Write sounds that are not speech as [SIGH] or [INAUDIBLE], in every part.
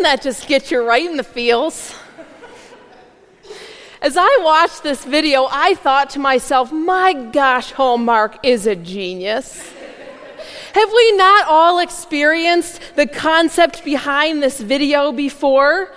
Doesn't that just get you right in the feels? As I watched this video, I thought to myself, my gosh, Hallmark is a genius. Have we not all experienced the concept behind this video before?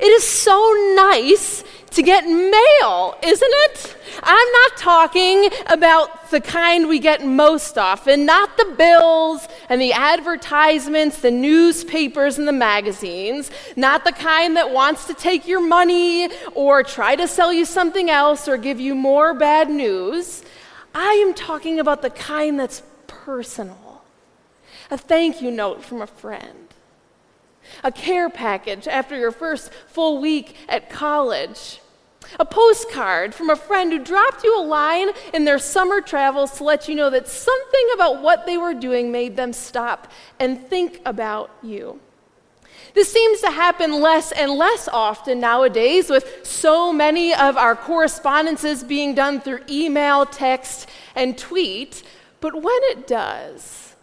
It is so nice to get mail, isn't it? I'm not talking about the kind we get most often, not the bills and the advertisements, the newspapers and the magazines, not the kind that wants to take your money or try to sell you something else or give you more bad news. I am talking about the kind that's personal. A thank you note from a friend a care package after your first full week at college, a postcard from a friend who dropped you a line in their summer travels to let you know that something about what they were doing made them stop and think about you. This seems to happen less and less often nowadays, with so many of our correspondences being done through email, text, and tweet. But when it does,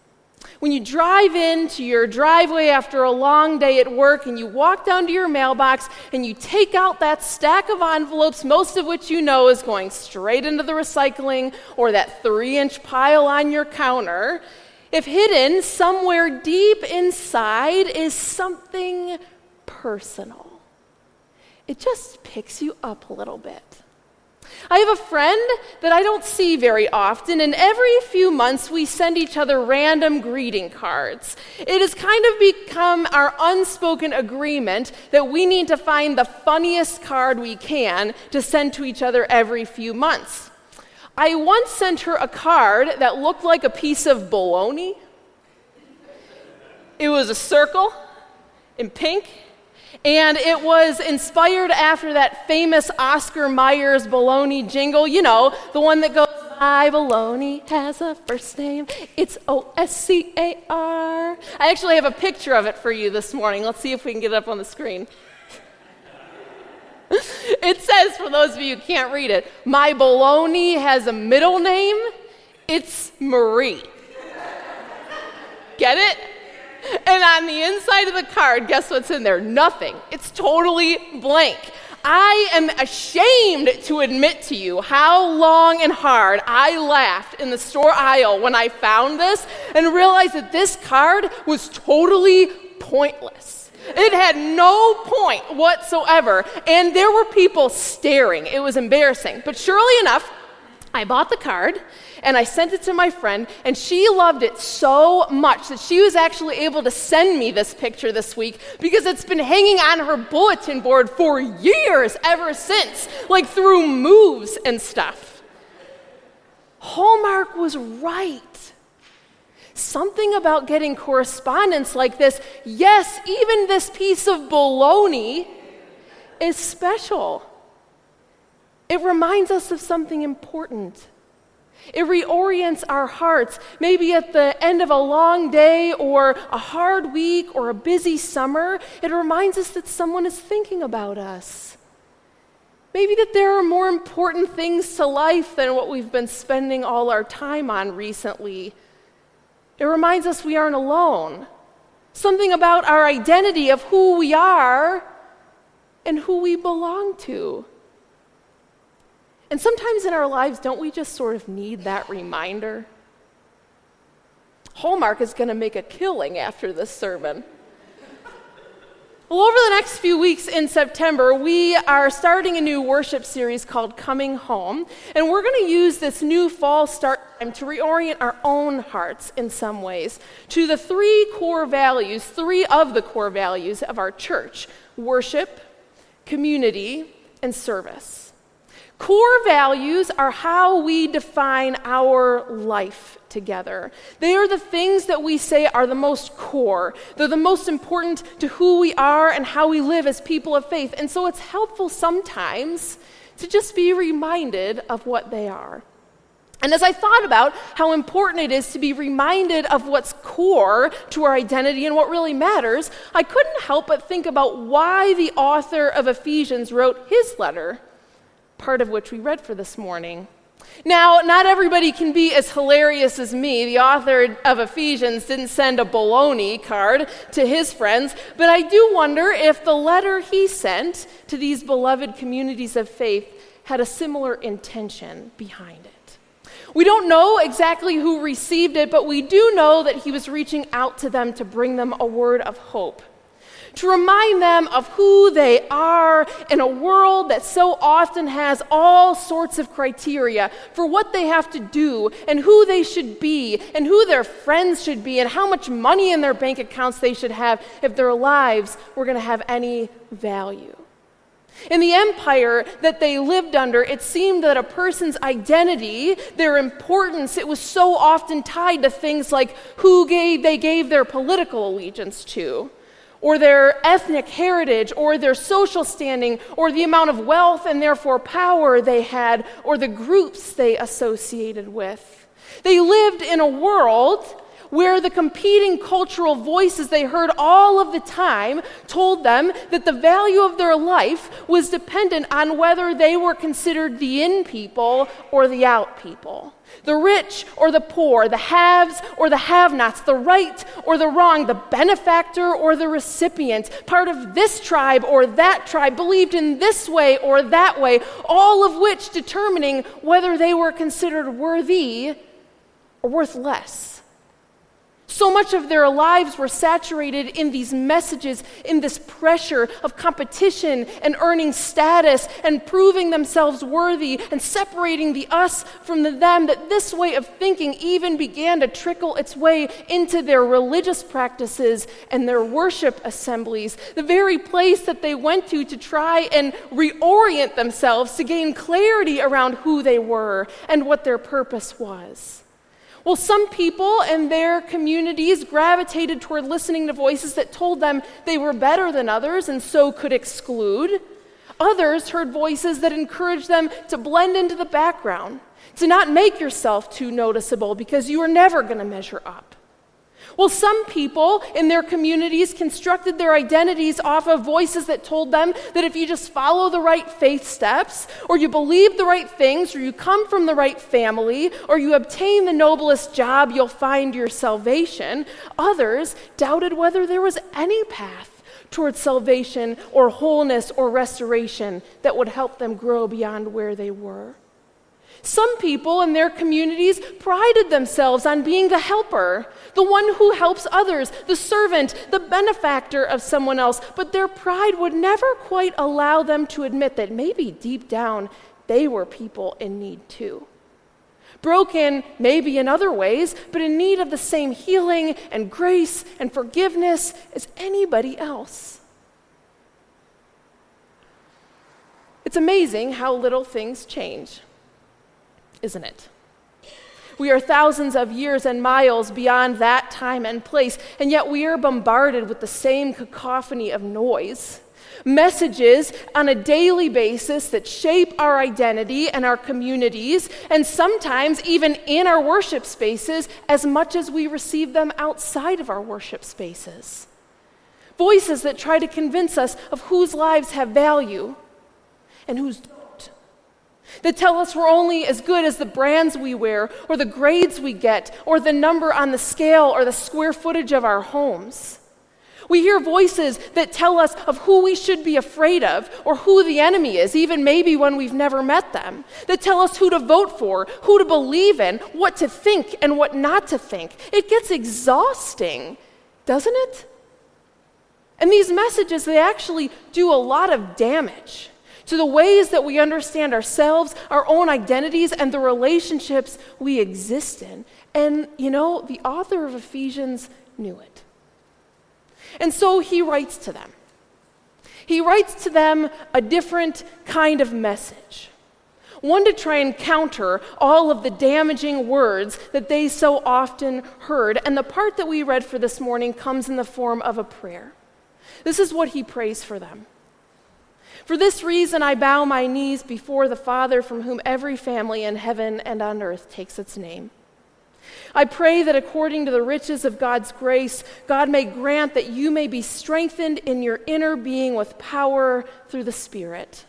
when you drive into your driveway after a long day at work and you walk down to your mailbox and you take out that stack of envelopes, most of which you know is going straight into the recycling or that three inch pile on your counter, if hidden somewhere deep inside is something personal, it just picks you up a little bit. I have a friend that I don't see very often, and every few months we send each other random greeting cards. It has kind of become our unspoken agreement that we need to find the funniest card we can to send to each other every few months. I once sent her a card that looked like a piece of bologna. It was a circle in pink and it was inspired after that famous Oscar Myers baloney jingle, you know, the one that goes, My baloney has a first name. It's O S C A R. I actually have a picture of it for you this morning. Let's see if we can get it up on the screen. [LAUGHS] it says, for those of you who can't read it, My baloney has a middle name. It's Marie. Get it? And on the inside of the card, guess what's in there? Nothing. It's totally blank. I am ashamed to admit to you how long and hard I laughed in the store aisle when I found this and realized that this card was totally pointless. It had no point whatsoever, and there were people staring. It was embarrassing. But surely enough, I bought the card and I sent it to my friend, and she loved it so much that she was actually able to send me this picture this week because it's been hanging on her bulletin board for years ever since, like through moves and stuff. Hallmark was right. Something about getting correspondence like this, yes, even this piece of bologna is special. It reminds us of something important. It reorients our hearts, maybe at the end of a long day or a hard week or a busy summer. It reminds us that someone is thinking about us. Maybe that there are more important things to life than what we've been spending all our time on recently. It reminds us we aren't alone. Something about our identity of who we are and who we belong to. And sometimes in our lives, don't we just sort of need that reminder? Hallmark is going to make a killing after this sermon. Well, over the next few weeks in September, we are starting a new worship series called Coming Home. And we're going to use this new fall start time to reorient our own hearts in some ways to the three core values, three of the core values of our church worship, community, and service. Core values are how we define our life together. They are the things that we say are the most core. They're the most important to who we are and how we live as people of faith. And so it's helpful sometimes to just be reminded of what they are. And as I thought about how important it is to be reminded of what's core to our identity and what really matters, I couldn't help but think about why the author of Ephesians wrote his letter part of which we read for this morning. Now, not everybody can be as hilarious as me. The author of Ephesians didn't send a baloney card to his friends, but I do wonder if the letter he sent to these beloved communities of faith had a similar intention behind it. We don't know exactly who received it, but we do know that he was reaching out to them to bring them a word of hope to remind them of who they are in a world that so often has all sorts of criteria for what they have to do and who they should be and who their friends should be and how much money in their bank accounts they should have if their lives were going to have any value. In the empire that they lived under, it seemed that a person's identity, their importance, it was so often tied to things like who gave, they gave their political allegiance to or their ethnic heritage, or their social standing, or the amount of wealth and therefore power they had, or the groups they associated with. They lived in a world where the competing cultural voices they heard all of the time told them that the value of their life was dependent on whether they were considered the in people or the out people. The rich or the poor, the haves or the have nots, the right or the wrong, the benefactor or the recipient, part of this tribe or that tribe, believed in this way or that way, all of which determining whether they were considered worthy or worth less. So much of their lives were saturated in these messages, in this pressure of competition and earning status and proving themselves worthy and separating the us from the them, that this way of thinking even began to trickle its way into their religious practices and their worship assemblies, the very place that they went to to try and reorient themselves to gain clarity around who they were and what their purpose was. Well, some people and their communities gravitated toward listening to voices that told them they were better than others and so could exclude. Others heard voices that encouraged them to blend into the background, to not make yourself too noticeable because you are never going to measure up. Well, some people in their communities constructed their identities off of voices that told them that if you just follow the right faith steps, or you believe the right things, or you come from the right family, or you obtain the noblest job, you'll find your salvation. Others doubted whether there was any path towards salvation or wholeness or restoration that would help them grow beyond where they were. Some people in their communities prided themselves on being the helper, the one who helps others, the servant, the benefactor of someone else, but their pride would never quite allow them to admit that maybe deep down they were people in need too. Broken, maybe in other ways, but in need of the same healing and grace and forgiveness as anybody else. It's amazing how little things change isn't it? We are thousands of years and miles beyond that time and place, and yet we are bombarded with the same cacophony of noise. Messages on a daily basis that shape our identity and our communities, and sometimes even in our worship spaces, as much as we receive them outside of our worship spaces. Voices that try to convince us of whose lives have value and whose that tell us we're only as good as the brands we wear, or the grades we get, or the number on the scale, or the square footage of our homes. We hear voices that tell us of who we should be afraid of, or who the enemy is, even maybe when we've never met them. That tell us who to vote for, who to believe in, what to think, and what not to think. It gets exhausting, doesn't it? And these messages, they actually do a lot of damage to the ways that we understand ourselves, our own identities, and the relationships we exist in. And, you know, the author of Ephesians knew it. And so he writes to them. He writes to them a different kind of message. One to try and counter all of the damaging words that they so often heard. And the part that we read for this morning comes in the form of a prayer. This is what he prays for them. For this reason, I bow my knees before the Father from whom every family in heaven and on earth takes its name. I pray that according to the riches of God's grace, God may grant that you may be strengthened in your inner being with power through the Spirit,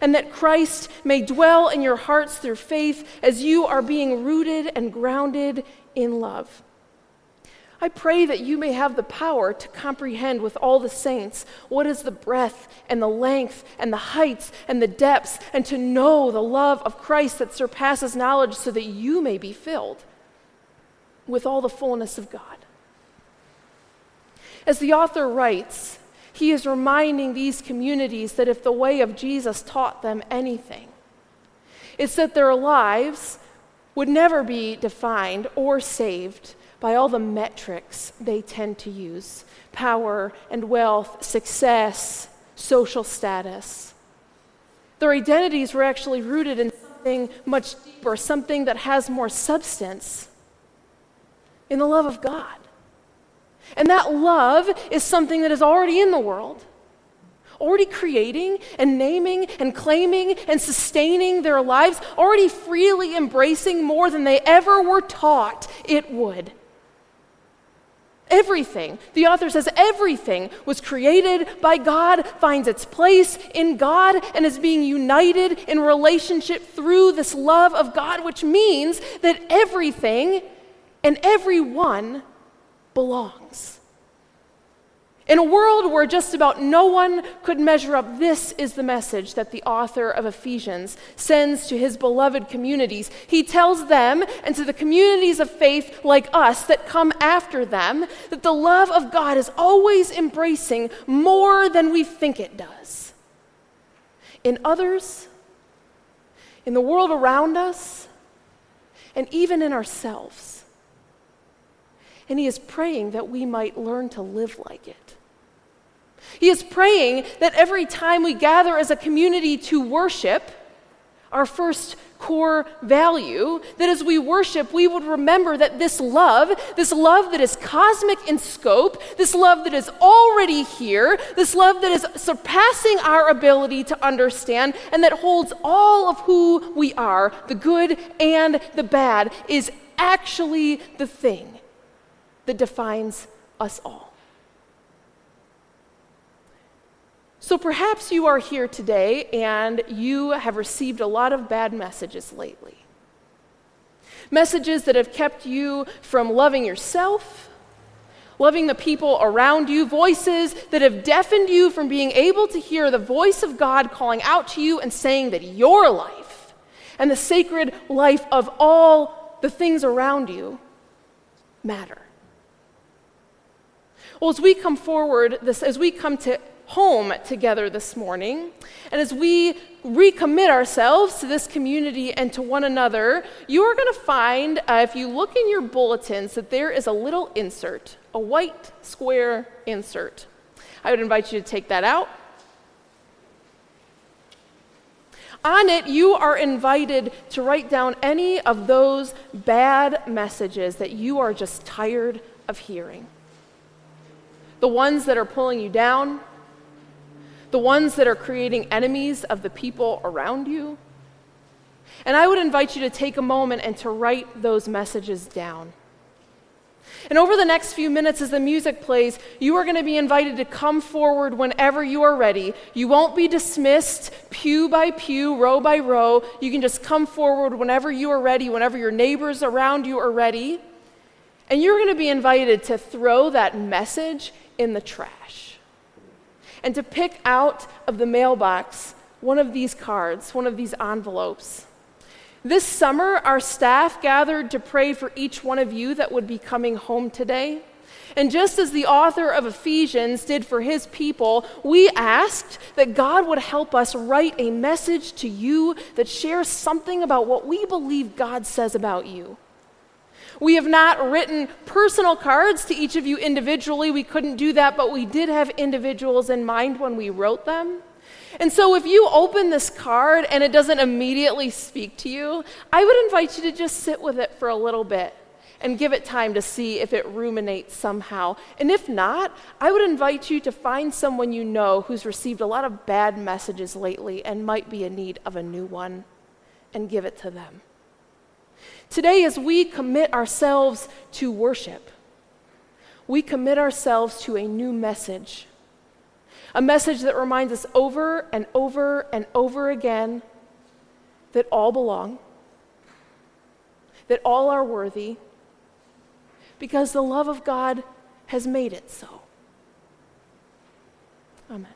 and that Christ may dwell in your hearts through faith as you are being rooted and grounded in love. I pray that you may have the power to comprehend with all the saints what is the breadth and the length and the heights and the depths, and to know the love of Christ that surpasses knowledge, so that you may be filled with all the fullness of God. As the author writes, he is reminding these communities that if the way of Jesus taught them anything, it's that their lives would never be defined or saved by all the metrics they tend to use power and wealth, success, social status. Their identities were actually rooted in something much deeper, something that has more substance in the love of God. And that love is something that is already in the world, already creating and naming and claiming and sustaining their lives, already freely embracing more than they ever were taught it would. Everything, the author says, everything was created by God, finds its place in God, and is being united in relationship through this love of God, which means that everything and everyone belongs. In a world where just about no one could measure up, this is the message that the author of Ephesians sends to his beloved communities. He tells them and to the communities of faith like us that come after them that the love of God is always embracing more than we think it does. In others, in the world around us, and even in ourselves. And he is praying that we might learn to live like it. He is praying that every time we gather as a community to worship, our first core value, that as we worship, we would remember that this love, this love that is cosmic in scope, this love that is already here, this love that is surpassing our ability to understand, and that holds all of who we are, the good and the bad, is actually the thing that defines us all. So perhaps you are here today and you have received a lot of bad messages lately. Messages that have kept you from loving yourself, loving the people around you, voices that have deafened you from being able to hear the voice of God calling out to you and saying that your life and the sacred life of all the things around you matter. Well, as we come forward, this, as we come to home together this morning. And as we recommit ourselves to this community and to one another, you are going to find, uh, if you look in your bulletins, that there is a little insert, a white square insert. I would invite you to take that out. On it, you are invited to write down any of those bad messages that you are just tired of hearing. The ones that are pulling you down, the ones that are creating enemies of the people around you. And I would invite you to take a moment and to write those messages down. And over the next few minutes, as the music plays, you are going to be invited to come forward whenever you are ready. You won't be dismissed pew by pew, row by row. You can just come forward whenever you are ready, whenever your neighbors around you are ready. And you're going to be invited to throw that message in the trash and to pick out of the mailbox one of these cards, one of these envelopes. This summer, our staff gathered to pray for each one of you that would be coming home today. And just as the author of Ephesians did for his people, we asked that God would help us write a message to you that shares something about what we believe God says about you. We have not written personal cards to each of you individually. We couldn't do that, but we did have individuals in mind when we wrote them. And so, if you open this card and it doesn't immediately speak to you, I would invite you to just sit with it for a little bit and give it time to see if it ruminates somehow. And if not, I would invite you to find someone you know who's received a lot of bad messages lately and might be in need of a new one and give it to them. Today, as we commit ourselves to worship, we commit ourselves to a new message. A message that reminds us over and over and over again that all belong, that all are worthy, because the love of God has made it so. Amen.